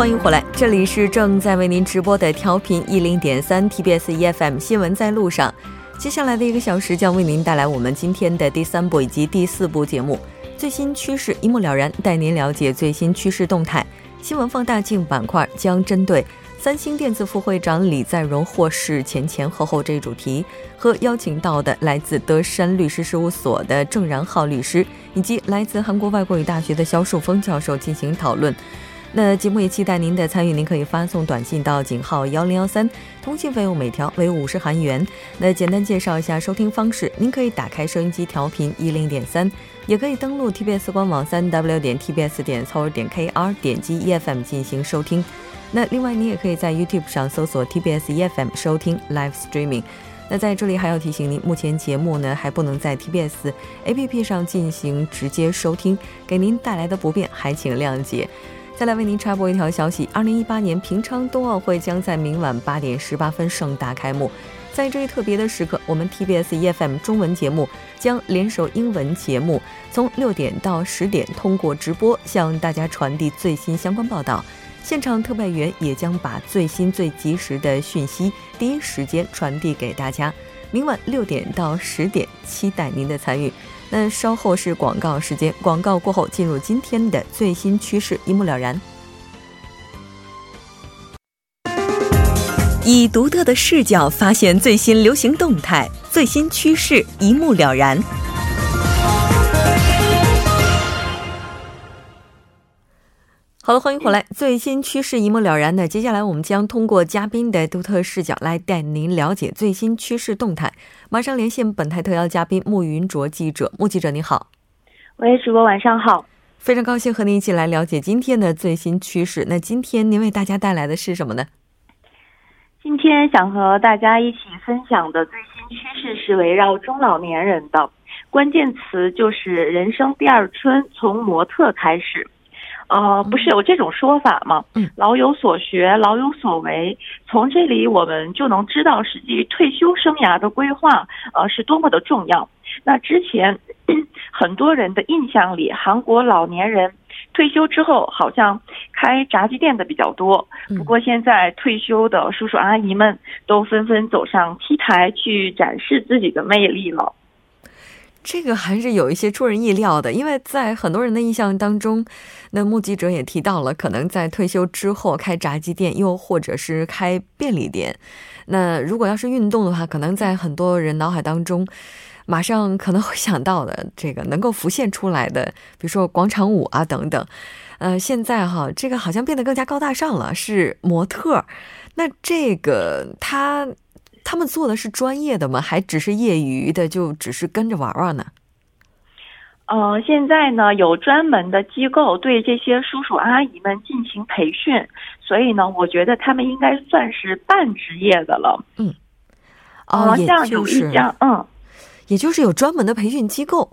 欢迎回来，这里是正在为您直播的调频一零点三 TBS EFM 新闻在路上。接下来的一个小时将为您带来我们今天的第三部以及第四部节目，最新趋势一目了然，带您了解最新趋势动态。新闻放大镜板块将针对三星电子副会长李在镕获释前前后后这一主题，和邀请到的来自德山律师事务所的郑然浩律师，以及来自韩国外国语大学的肖树峰教授进行讨论。那节目也期待您的参与，您可以发送短信到井号幺零幺三，通信费用每条为五十韩元。那简单介绍一下收听方式，您可以打开收音机调频一零点三，也可以登录 TBS 官网三 W 点 TBS 点 c o 点 KR，点击 EFM 进行收听。那另外，你也可以在 YouTube 上搜索 TBS EFM 收听 Live Streaming。那在这里还要提醒您，目前节目呢还不能在 TBS APP 上进行直接收听，给您带来的不便还请谅解。再来为您插播一条消息：二零一八年平昌冬奥会将在明晚八点十八分盛大开幕。在这一特别的时刻，我们 TBS EFM 中文节目将联手英文节目，从六点到十点通过直播向大家传递最新相关报道。现场特派员也将把最新最及时的讯息第一时间传递给大家。明晚六点到十点，期待您的参与。那稍后是广告时间，广告过后进入今天的最新趋势，一目了然。以独特的视角发现最新流行动态，最新趋势一目了然。好了，欢迎回来。最新趋势一目了然的，接下来我们将通过嘉宾的独特视角来带您了解最新趋势动态。马上连线本台特邀嘉宾穆云卓记者，穆记者你好。喂，主播晚上好。非常高兴和您一起来了解今天的最新趋势。那今天您为大家带来的是什么呢？今天想和大家一起分享的最新趋势是围绕中老年人的，关键词就是人生第二春，从模特开始。呃，不是有这种说法吗？嗯，老有所学，老有所为。从这里我们就能知道，实际退休生涯的规划，呃，是多么的重要。那之前很多人的印象里，韩国老年人退休之后好像开炸鸡店的比较多。不过现在退休的叔叔阿姨们都纷纷走上 T 台去展示自己的魅力了。这个还是有一些出人意料的，因为在很多人的印象当中，那目击者也提到了，可能在退休之后开炸鸡店，又或者是开便利店。那如果要是运动的话，可能在很多人脑海当中，马上可能会想到的这个能够浮现出来的，比如说广场舞啊等等。呃，现在哈，这个好像变得更加高大上了，是模特。那这个他。他们做的是专业的吗？还只是业余的，就只是跟着玩玩呢？呃，现在呢有专门的机构对这些叔叔阿姨们进行培训，所以呢，我觉得他们应该算是半职业的了。嗯，哦，像有一家，嗯，也就是有专门的培训机构。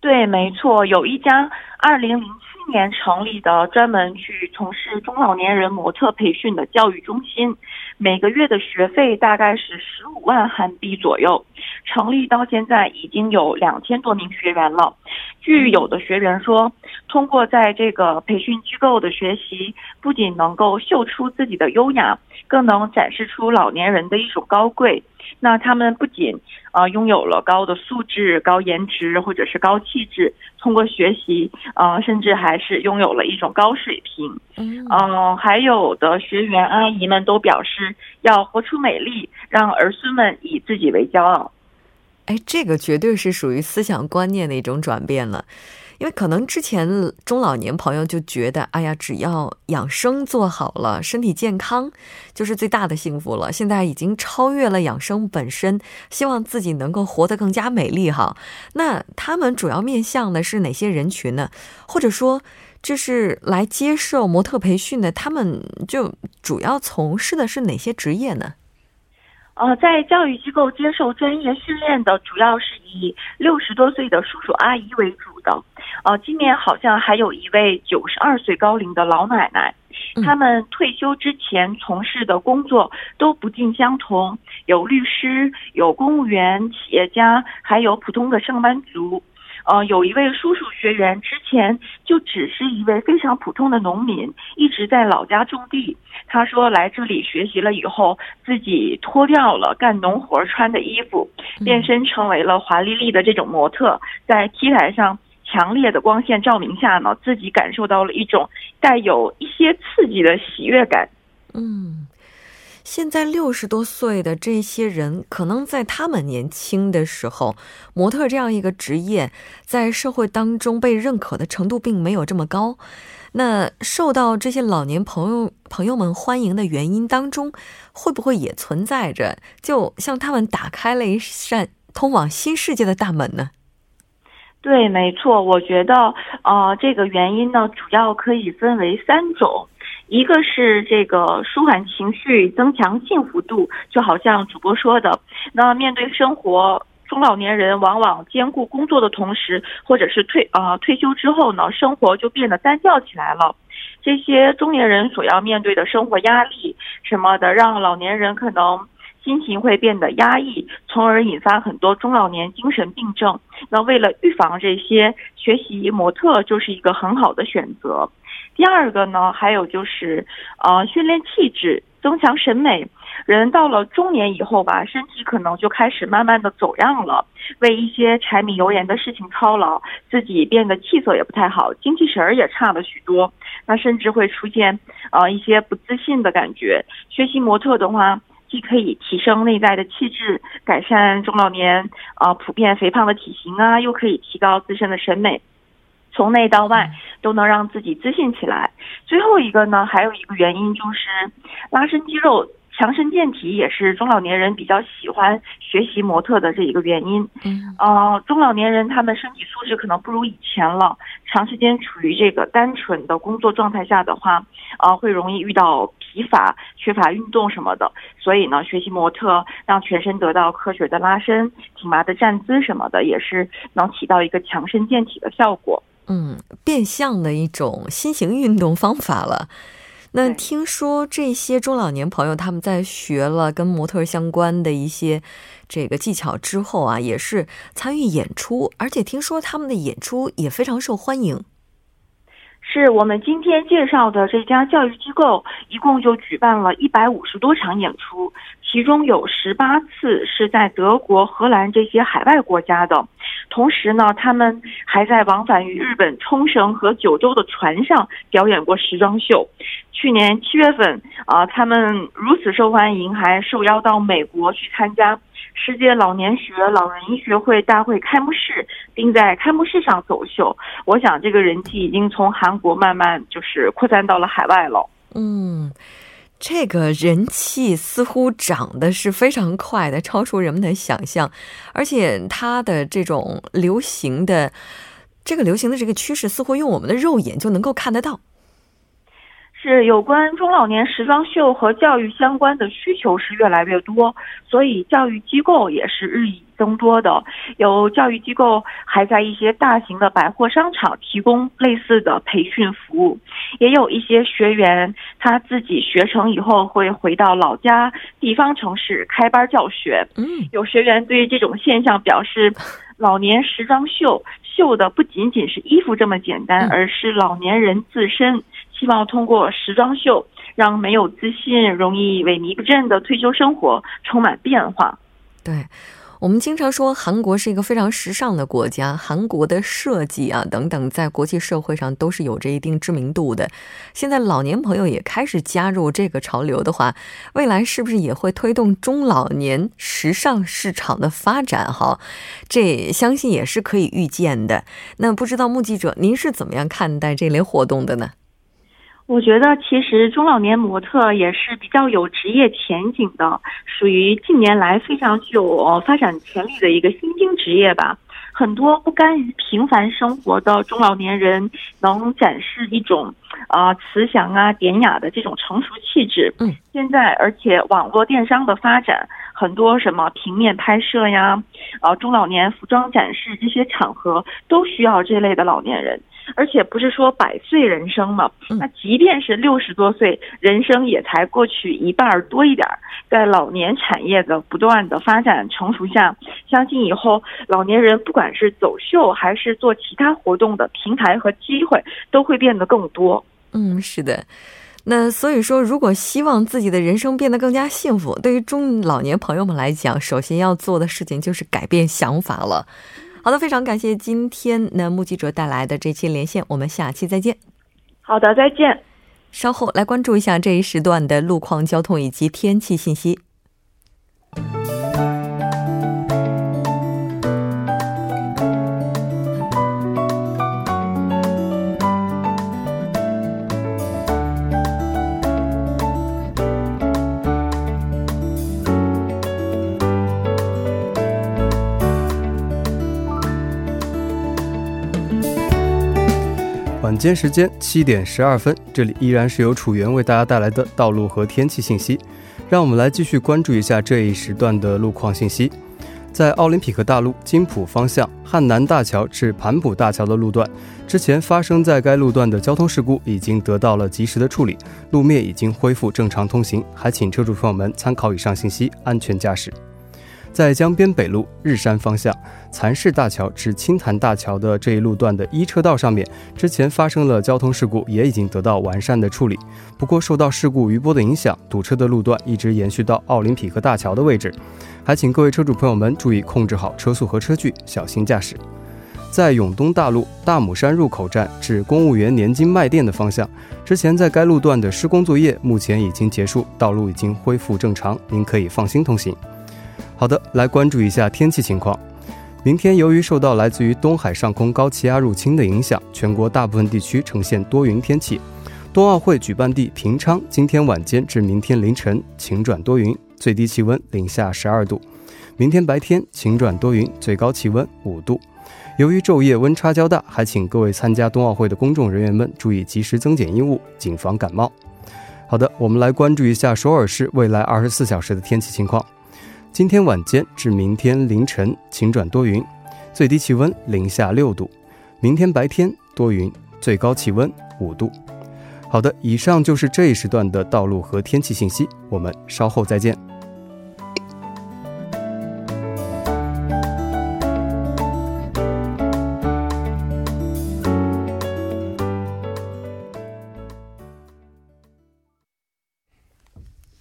对，没错，有一家二零零七年成立的专门去从事中老年人模特培训的教育中心。每个月的学费大概是十五万韩币左右，成立到现在已经有两千多名学员了。据有的学员说，通过在这个培训机构的学习，不仅能够秀出自己的优雅，更能展示出老年人的一种高贵。那他们不仅啊拥有了高的素质、高颜值或者是高气质，通过学习啊，甚至还是拥有了一种高水平。嗯，还有的学员阿姨们都表示要活出美丽，让儿孙们以自己为骄傲。哎，这个绝对是属于思想观念的一种转变了。因为可能之前中老年朋友就觉得，哎呀，只要养生做好了，身体健康就是最大的幸福了。现在已经超越了养生本身，希望自己能够活得更加美丽哈。那他们主要面向的是哪些人群呢？或者说，就是来接受模特培训的，他们就主要从事的是哪些职业呢？呃，在教育机构接受专业训练的，主要是以六十多岁的叔叔阿姨为主的。呃，今年好像还有一位九十二岁高龄的老奶奶。他们退休之前从事的工作都不尽相同，有律师，有公务员、企业家，还有普通的上班族。呃，有一位叔叔学员之前就只是一位非常普通的农民，一直在老家种地。他说来这里学习了以后，自己脱掉了干农活穿的衣服，变身成为了华丽丽的这种模特，在 T 台上强烈的光线照明下呢，自己感受到了一种带有一些刺激的喜悦感。嗯。现在六十多岁的这些人，可能在他们年轻的时候，模特这样一个职业在社会当中被认可的程度并没有这么高。那受到这些老年朋友朋友们欢迎的原因当中，会不会也存在着，就像他们打开了一扇通往新世界的大门呢？对，没错，我觉得，呃，这个原因呢，主要可以分为三种。一个是这个舒缓情绪、增强幸福度，就好像主播说的，那面对生活，中老年人往往兼顾工作的同时，或者是退啊退休之后呢，生活就变得单调起来了。这些中年人所要面对的生活压力什么的，让老年人可能心情会变得压抑，从而引发很多中老年精神病症。那为了预防这些，学习模特就是一个很好的选择。第二个呢，还有就是，呃，训练气质，增强审美。人到了中年以后吧，身体可能就开始慢慢的走样了，为一些柴米油盐的事情操劳，自己变得气色也不太好，精气神儿也差了许多。那甚至会出现呃一些不自信的感觉。学习模特的话，既可以提升内在的气质，改善中老年啊普遍肥胖的体型啊，又可以提高自身的审美。从内到外都能让自己自信起来。最后一个呢，还有一个原因就是拉伸肌肉、强身健体，也是中老年人比较喜欢学习模特的这一个原因。嗯，呃，中老年人他们身体素质可能不如以前了，长时间处于这个单纯的工作状态下的话，呃，会容易遇到疲乏、缺乏运动什么的。所以呢，学习模特让全身得到科学的拉伸、挺拔的站姿什么的，也是能起到一个强身健体的效果。嗯，变相的一种新型运动方法了。那听说这些中老年朋友他们在学了跟模特相关的一些这个技巧之后啊，也是参与演出，而且听说他们的演出也非常受欢迎。是我们今天介绍的这家教育机构，一共就举办了一百五十多场演出，其中有十八次是在德国、荷兰这些海外国家的。同时呢，他们还在往返于日本冲绳和九州的船上表演过时装秀。去年七月份，啊，他们如此受欢迎，还受邀到美国去参加世界老年学老人医学会大会开幕式，并在开幕式上走秀。我想，这个人气已经从韩国慢慢就是扩散到了海外了。嗯。这个人气似乎涨的是非常快的，超出人们的想象，而且它的这种流行的这个流行的这个趋势，似乎用我们的肉眼就能够看得到。是有关中老年时装秀和教育相关的需求是越来越多，所以教育机构也是日益增多的。有教育机构还在一些大型的百货商场提供类似的培训服务，也有一些学员他自己学成以后会回到老家地方城市开班教学。嗯，有学员对于这种现象表示，老年时装秀秀的不仅仅是衣服这么简单，而是老年人自身。希望通过时装秀，让没有自信、容易萎靡不振的退休生活充满变化。对，我们经常说韩国是一个非常时尚的国家，韩国的设计啊等等，在国际社会上都是有着一定知名度的。现在老年朋友也开始加入这个潮流的话，未来是不是也会推动中老年时尚市场的发展？哈，这相信也是可以预见的。那不知道目击者您是怎么样看待这类活动的呢？我觉得其实中老年模特也是比较有职业前景的，属于近年来非常具有发展潜力的一个新兴职业吧。很多不甘于平凡生活的中老年人，能展示一种啊慈祥啊典雅的这种成熟气质。嗯，现在而且网络电商的发展，很多什么平面拍摄呀，啊中老年服装展示这些场合都需要这类的老年人。而且不是说百岁人生嘛，那即便是六十多岁，人生也才过去一半儿多一点儿。在老年产业的不断的发展成熟下，相信以后老年人不管是走秀还是做其他活动的平台和机会都会变得更多。嗯，是的。那所以说，如果希望自己的人生变得更加幸福，对于中老年朋友们来讲，首先要做的事情就是改变想法了。好的，非常感谢今天呢目击者带来的这期连线，我们下期再见。好的，再见。稍后来关注一下这一时段的路况、交通以及天气信息。晚间时间七点十二分，这里依然是由楚源为大家带来的道路和天气信息。让我们来继续关注一下这一时段的路况信息。在奥林匹克大路金浦方向汉南大桥至盘浦大桥的路段，之前发生在该路段的交通事故已经得到了及时的处理，路面已经恢复正常通行。还请车主朋友们参考以上信息，安全驾驶。在江边北路日山方向蚕市大桥至青潭大桥的这一路段的一车道上面，之前发生了交通事故，也已经得到完善的处理。不过，受到事故余波的影响，堵车的路段一直延续到奥林匹克大桥的位置。还请各位车主朋友们注意控制好车速和车距，小心驾驶。在永东大路大姆山入口站至公务员年金卖店的方向，之前在该路段的施工作业目前已经结束，道路已经恢复正常，您可以放心通行。好的，来关注一下天气情况。明天由于受到来自于东海上空高气压入侵的影响，全国大部分地区呈现多云天气。冬奥会举办地平昌今天晚间至明天凌晨晴转多云，最低气温零下十二度；明天白天晴转多云，最高气温五度。由于昼夜温差较大，还请各位参加冬奥会的公众人员们注意及时增减衣物，谨防感冒。好的，我们来关注一下首尔市未来二十四小时的天气情况。今天晚间至明天凌晨晴转多云，最低气温零下六度；明天白天多云，最高气温五度。好的，以上就是这一时段的道路和天气信息，我们稍后再见。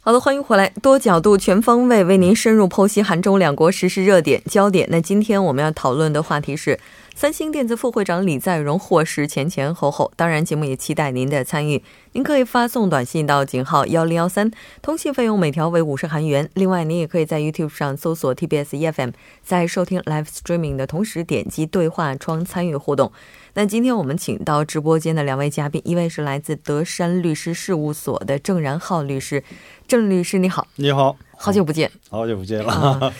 好的，欢迎回来，多角度、全方位为您深入剖析韩中两国实时热点焦点。那今天我们要讨论的话题是三星电子副会长李在镕获释前前后后。当然，节目也期待您的参与。您可以发送短信到井号幺零幺三，通信费用每条为五十韩元。另外，您也可以在 YouTube 上搜索 TBS EFM，在收听 Live Streaming 的同时点击对话窗参与互动。那今天我们请到直播间的两位嘉宾，一位是来自德山律师事务所的郑然浩律师，郑律师你好，你好。好久不见，好久不见了。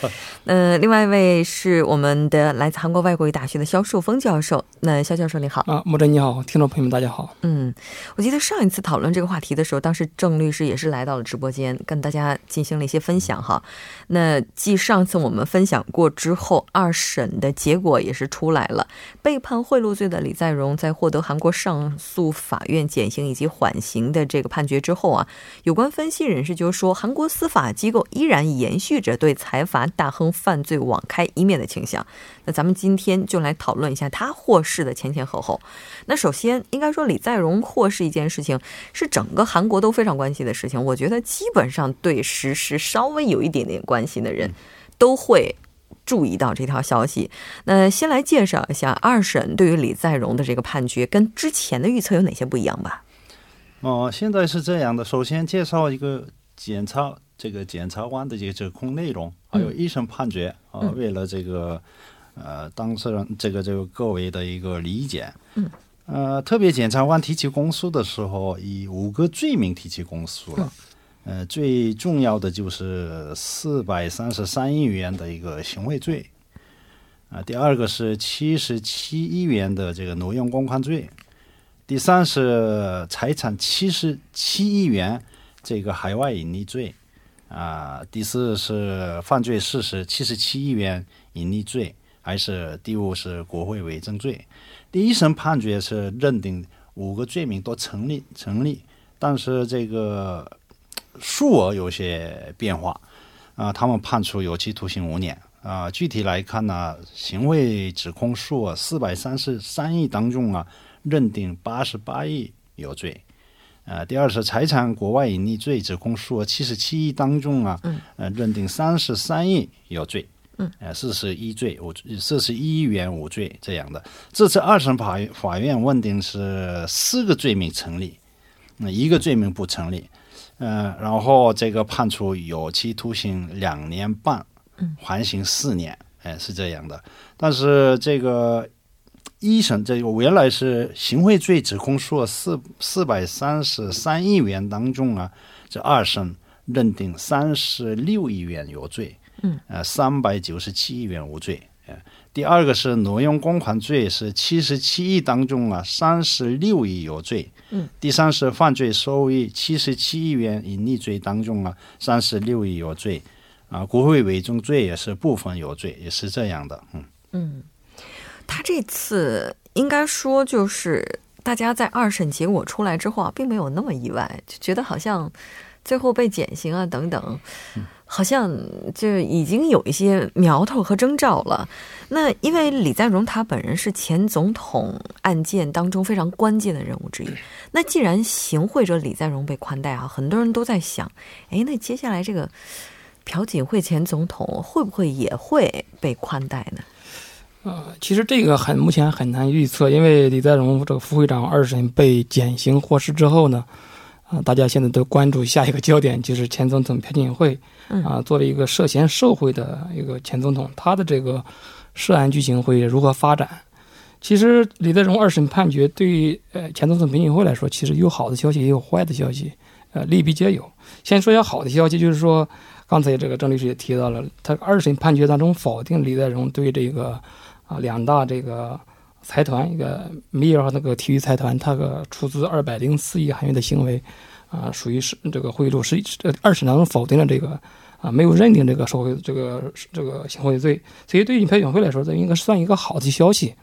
嗯，另外一位是我们的来自韩国外国语大学的肖树峰教授。那肖教授你好啊，莫真你好，听众朋友们大家好。嗯，我记得上一次讨论这个话题的时候，当时郑律师也是来到了直播间，跟大家进行了一些分享哈。那继上次我们分享过之后，二审的结果也是出来了，被判贿赂罪的李在镕在获得韩国上诉法院减刑以及缓刑的这个判决之后啊，有关分析人士就说，韩国司法机构。依然延续着对财阀大亨犯罪网开一面的倾向。那咱们今天就来讨论一下他获释的前前后后。那首先应该说，李在镕获释一件事情是整个韩国都非常关心的事情。我觉得基本上对时事稍微有一点点关心的人都会注意到这条消息。那先来介绍一下二审对于李在镕的这个判决跟之前的预测有哪些不一样吧。哦，现在是这样的。首先介绍一个检查。这个检察官的这个指控内容，还有一审判决啊，为了这个呃当事人这个这个各位的一个理解，嗯，呃，特别检察官提起公诉的时候，以五个罪名提起公诉了，呃，最重要的就是四百三十三亿元的一个行贿罪，啊，第二个是七十七亿元的这个挪用公款罪，第三是财产七十七亿元这个海外隐匿罪。啊，第四是犯罪事实七十七亿元隐匿罪，还是第五是国会伪证罪。第一审判决是认定五个罪名都成立成立，但是这个数额有些变化啊，他们判处有期徒刑五年啊。具体来看呢，行贿指控数额四百三十三亿当中啊，认定八十八亿有罪。呃，第二是财产国外隐匿罪，指控数额七十七亿当中啊，呃，认定三十三亿有罪，嗯，呃，四十一罪无四十一亿元无罪这样的。这次二审法院法院认定是四个罪名成立，那一个罪名不成立，呃，然后这个判处有期徒刑两年半，缓刑四年，哎，是这样的。但是这个。一审这个原来是行贿罪指控数四四百三十三亿元当中啊，这二审认定三十六亿元有罪，嗯，呃，三百九十七亿元无罪。呃，第二个是挪用公款罪是七十七亿当中啊，三十六亿有罪，嗯，第三是犯罪收益七十七亿元隐匿罪当中啊，三十六亿有罪，啊，国会伪证罪也是部分有罪，也是这样的，嗯嗯。他这次应该说，就是大家在二审结果出来之后啊，并没有那么意外，就觉得好像最后被减刑啊等等，好像就已经有一些苗头和征兆了。那因为李在镕他本人是前总统案件当中非常关键的人物之一，那既然行贿者李在镕被宽待啊，很多人都在想，哎，那接下来这个朴槿惠前总统会不会也会被宽待呢？呃，其实这个很目前很难预测，因为李在镕这个副会长二审被减刑获释之后呢，啊，大家现在都关注下一个焦点，就是前总统朴槿惠，啊，做了一个涉嫌受贿的一个前总统，他的这个涉案剧情会如何发展？其实李在镕二审判决对呃前总统朴槿惠来说，其实有好的消息，也有坏的消息，呃，利弊皆有。先说一下好的消息，就是说刚才这个郑律师也提到了，他二审判决当中否定李在镕对这个。啊，两大这个财团，一个米尔和那个体育财团，他个出资二百零四亿韩元的行为，啊，属于是这个贿赂，是这二审当中否定了这个，啊，没有认定这个受贿这个这个行贿罪，所以对于朴槿惠来说，这应该算一个好的消息，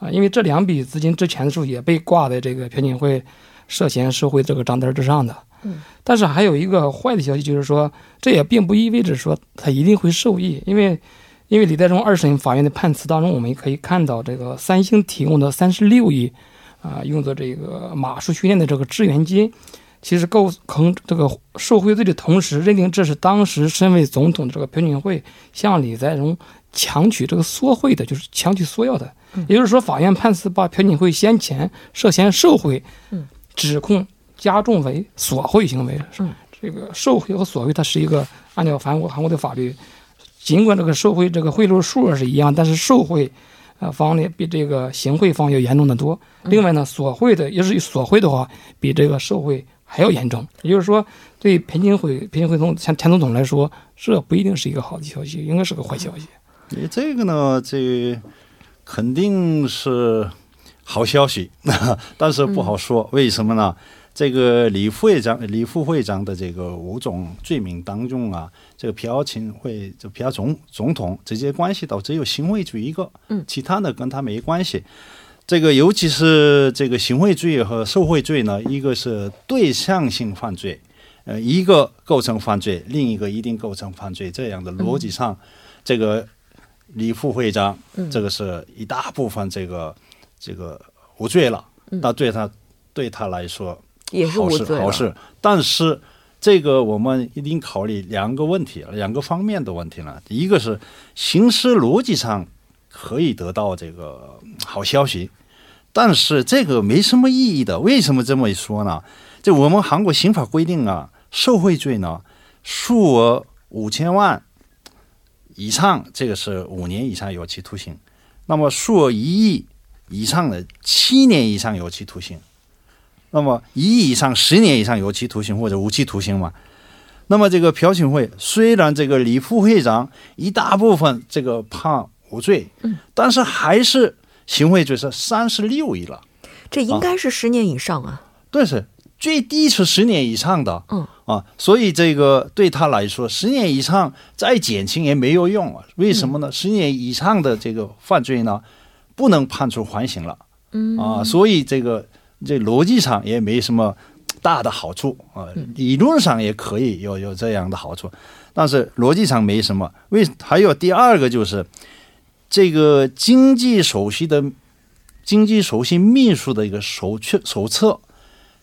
啊，因为这两笔资金之前的时候也被挂在这个朴槿惠涉嫌受贿这个账单之上的，嗯，但是还有一个坏的消息，就是说这也并不意味着说他一定会受益，因为。因为李在镕二审法院的判词当中，我们也可以看到，这个三星提供的三十六亿，啊，用作这个马术训练的这个支援金，其实构成这个受贿罪的同时，认定这是当时身为总统的这个朴槿惠向李在镕强取这个索贿的，就是强取索要的。也就是说，法院判词把朴槿惠先前涉嫌受贿，指控加重为索贿行为。嗯，这个受贿和索贿，它是一个按照韩国韩国的法律。尽管这个受贿这个贿赂数额是一样，但是受贿，呃方呢比这个行贿方要严重的多。另外呢，索贿的要是索贿的话，比这个受贿还要严重。也就是说，对裴槿惠、裴槿惠总前前总统来说，这不一定是一个好的消息，应该是个坏消息。你这个呢，这肯定是好消息，但是不好说。为什么呢？这个李副会长、李副会长的这个五种罪名当中啊，这个朴槿惠、就朴总总统直接关系到只有行贿罪一个，嗯，其他的跟他没关系。这个尤其是这个行贿罪和受贿罪呢，一个是对象性犯罪，呃，一个构成犯罪，另一个一定构成犯罪，这样的逻辑上，这个李副会长，这个是一大部分这个这个无罪了，那对他对他来说。也是好事，好事。但是这个我们一定考虑两个问题，两个方面的问题呢。一个是刑事逻辑上可以得到这个好消息，但是这个没什么意义的。为什么这么一说呢？就我们韩国刑法规定啊，受贿罪呢，数额五千万以上，这个是五年以上有期徒刑；那么数额一亿以上的，七年以上有期徒刑。那么一亿以上十年以上有期徒刑或者无期徒刑嘛？那么这个朴槿惠虽然这个李副会长一大部分这个判无罪，嗯，但是还是行贿罪是三十六亿了。这应该是十年以上啊？对，是最低是十年以上的。嗯，啊，所以这个对他来说，十年以上再减轻也没有用啊。为什么呢？十年以上的这个犯罪呢，不能判处缓刑了。嗯啊，所以这个这逻辑上也没什么大的好处啊，理论上也可以有有这样的好处，但是逻辑上没什么。为还有第二个就是这个经济首席的经济首席秘书的一个手册手册，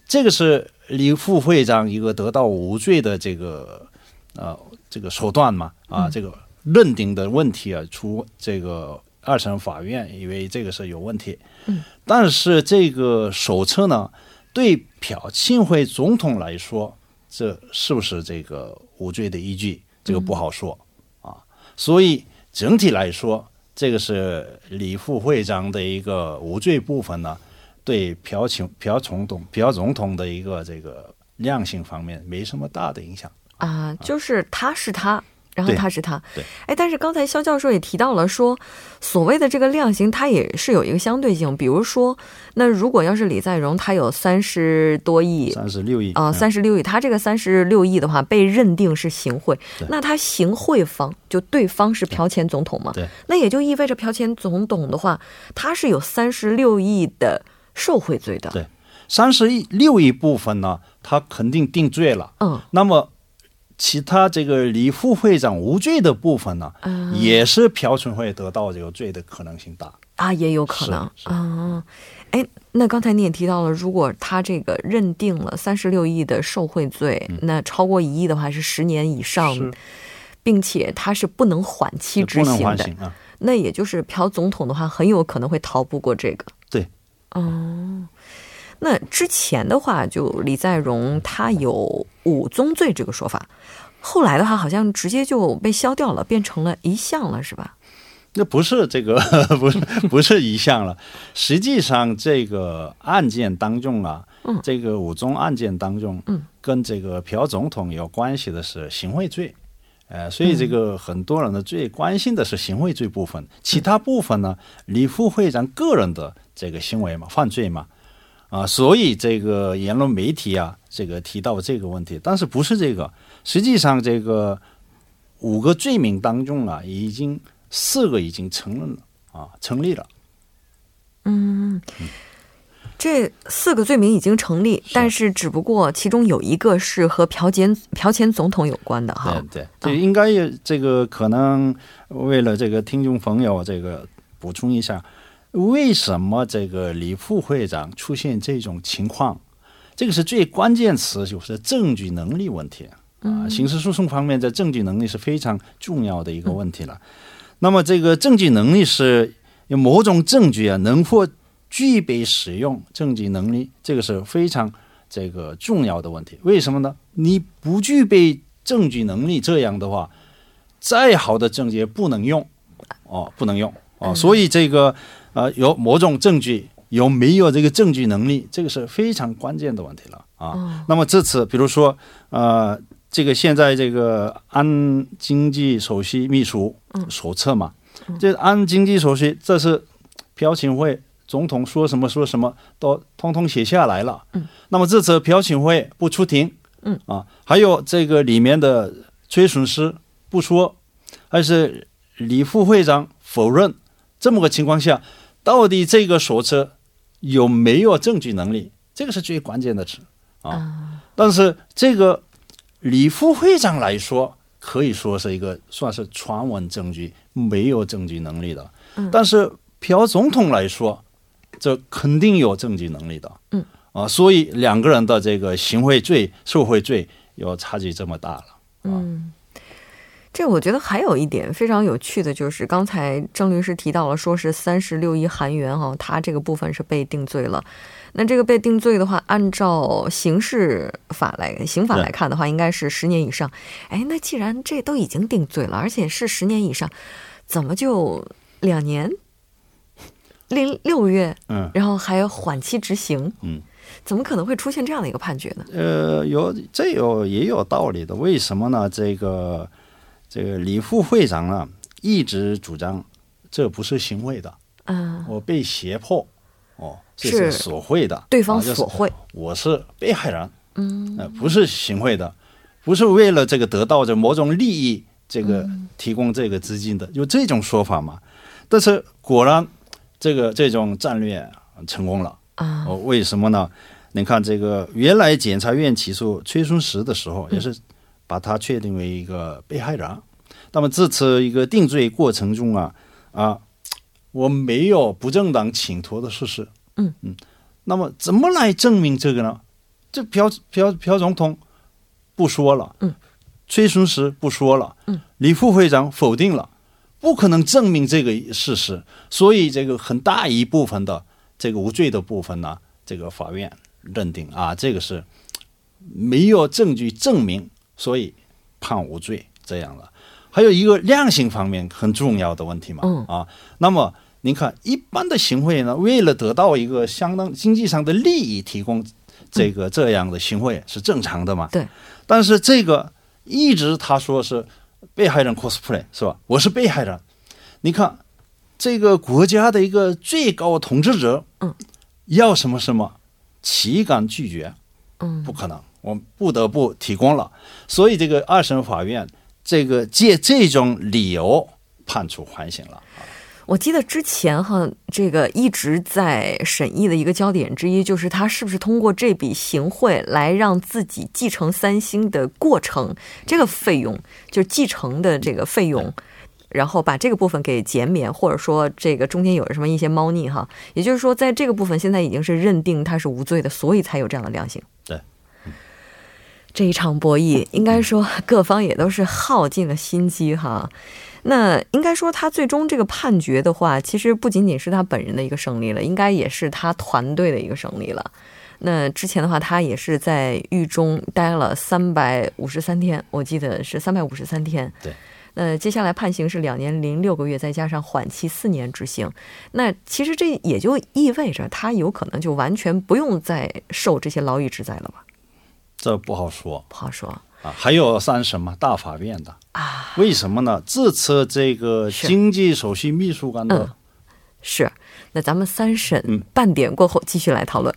这个是李副会长一个得到无罪的这个呃这个手段嘛啊，这个认定的问题啊，出这个二审法院以为这个是有问题，嗯，但是这个手册呢，对朴庆惠总统来说，这是不是这个无罪的依据，这个不好说、啊，所以整体来说，这个是李副会长的一个无罪部分呢，对朴庆朴总统朴总统的一个这个量刑方面没什么大的影响。啊，就是他是他，然后他是他。对，哎，但是刚才肖教授也提到了说，所谓的这个量刑，它也是有一个相对性。比如说，那如果要是李在镕他有三十多亿三十六亿啊，嗯三十六亿，他这个三十六亿的话被认定是行贿，那他行贿方就对方是朴前总统嘛？对，那也就意味着朴前总统的话，他是有三十六亿的受贿罪的。对三十亿六亿部分呢，他肯定定罪了。嗯那么其他这个李副会长无罪的部分呢，啊也是朴春惠得到这个罪的可能性大。啊，也有可能啊。哎，那刚才你也提到了，如果他这个认定了三十六亿的受贿罪，那超过一亿的话是十年以上，并且他是不能缓期执行的。那也就是朴总统的话，很有可能会逃不过这个。对，哦。那之前的话，就李在镕他有五宗罪这个说法，后来的话好像直接就被消掉了，变成了一项了，是吧？那不是这个，不是不是一项了。实际上，这个案件当中啊，嗯这个五宗案件当中，嗯，跟这个朴总统有关系的是行贿罪，呃，所以这个很多人呢最关心的是行贿罪部分，其他部分呢，李副会长个人的这个行为嘛，犯罪嘛，啊，所以这个言论媒体啊，这个提到这个问题，但是不是这个，实际上这个五个罪名当中啊，已经四个已经承认了啊，成立了。嗯，这四个罪名已经成立，但是只不过其中有一个是和朴前朴前总统有关的哈对。对，这应该也这个可能为了这个听众朋友这个补充一下，为什么这个李副会长出现这种情况？这个是最关键词，就是证据能力问题啊。刑事诉讼方面在证据能力是非常重要的一个问题了。那么这个证据能力是有某种证据啊，能否具备使用证据能力，这个是非常这个重要的问题。为什么呢？你不具备证据能力，这样的话，再好的证据也不能用，哦，不能用哦。所以这个呃，有某种证据，有没有这个证据能力，这个是非常关键的问题了啊。那么这次，比如说呃，这个现在这个安经济首席秘书手册嘛，这安经济首席，这是朴槿惠总统说什么说什么都通通写下来了。嗯，那么这次朴槿惠不出庭，嗯啊，还有这个里面的崔损师不说，还是李副会长否认，这么个情况下，到底这个锁车有没有证据能力？这个是最关键的词啊。但是这个李副会长来说，可以说是一个算是传闻证据，没有证据能力的。嗯但是朴总统来说，这肯定有证据能力的。嗯啊，所以两个人的这个行贿罪、受贿罪有差距这么大了。嗯，这我觉得还有一点非常有趣的，就是刚才郑律师提到了，说是三十六亿韩元哈、他这个部分是被定罪了。那这个被定罪的话，按照刑事法来刑法来看的话，应该是十年以上。哎，那既然这都已经定罪了，而且是十年以上，怎么就两年零六个月，嗯然后还有缓期执行？嗯，怎么可能会出现这样的一个判决呢？呃，有这有也有道理的。为什么呢？这个这个李副会长呢，一直主张这不是行贿的，嗯、我被胁迫，哦，这是是索贿的，对方啊就是索贿，我是被害人，嗯呃，不是行贿的。不是为了这个得到这某种利益，这个提供这个资金的，有这种说法嘛？但是果然，这个这种战略成功了啊。哦，为什么呢？你看这个原来检察院起诉崔顺实的时候，也是把他确定为一个被害人。那么这次一个定罪过程中啊啊，我没有不正当请托的事实。嗯。嗯，那么怎么来证明这个呢？这朴朴朴总统不说了，嗯，崔顺实不说了，嗯，李副会长否定了，不可能证明这个事实，所以这个很大一部分的这个无罪的部分呢，这个法院认定啊，这个是没有证据证明，所以判无罪这样了。还有一个量刑方面很重要的问题嘛，嗯啊，那么您看一般的行贿呢，为了得到一个相当经济上的利益，提供这个这样的行贿是正常的嘛？对。但是这个一直他说是被害人 cosplay 是吧？我是被害人，你看这个国家的一个最高统治者，嗯，要什么什么，岂敢拒绝？嗯不可能，我们不得不提供了。所以这个二审法院这个借这种理由判处缓刑了。我记得之前哈，这个一直在审议的一个焦点之一，就是他是不是通过这笔行贿来让自己继承三星的过程，这个费用就继承的这个费用，然后把这个部分给减免，或者说这个中间有什么一些猫腻哈。也就是说，在这个部分现在已经是认定他是无罪的，所以才有这样的量刑。对。这一场博弈，应该说 各方也都是耗尽了心机哈。那应该说，他最终这个判决的话，其实不仅仅是他本人的一个胜利了，应该也是他团队的一个胜利了。那之前的话，他也是在狱中待了三百五十三天，我记得是三百五十三天。对。那接下来判刑是两年零六个月，再加上缓期四年执行。那其实这也就意味着他有可能就完全不用再受这些牢狱之灾了吧？这不好说不好说啊。还有三审嘛，大法院的啊。为什么呢？这次这个经济首席秘书官的是，那咱们三审嗯半点过后继续来讨论。